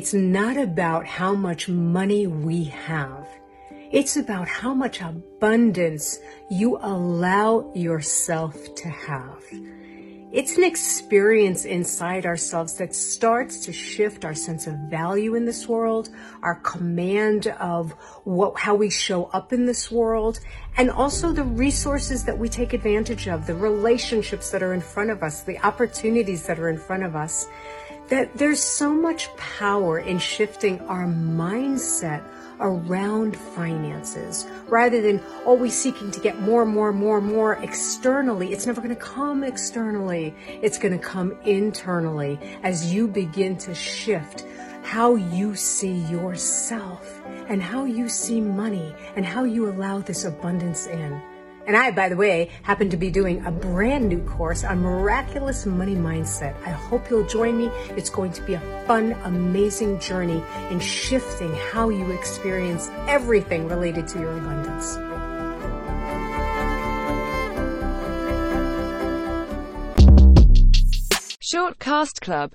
It's not about how much money we have. It's about how much abundance you allow yourself to have. It's an experience inside ourselves that starts to shift our sense of value in this world, our command of what, how we show up in this world, and also the resources that we take advantage of, the relationships that are in front of us, the opportunities that are in front of us. That there's so much power in shifting our mindset around finances rather than always seeking to get more, and more, and more, and more externally. It's never going to come externally. It's going to come internally as you begin to shift how you see yourself and how you see money and how you allow this abundance in. And I, by the way, happen to be doing a brand new course on miraculous money mindset. I hope you'll join me. It's going to be a fun, amazing journey in shifting how you experience everything related to your abundance. Shortcast Club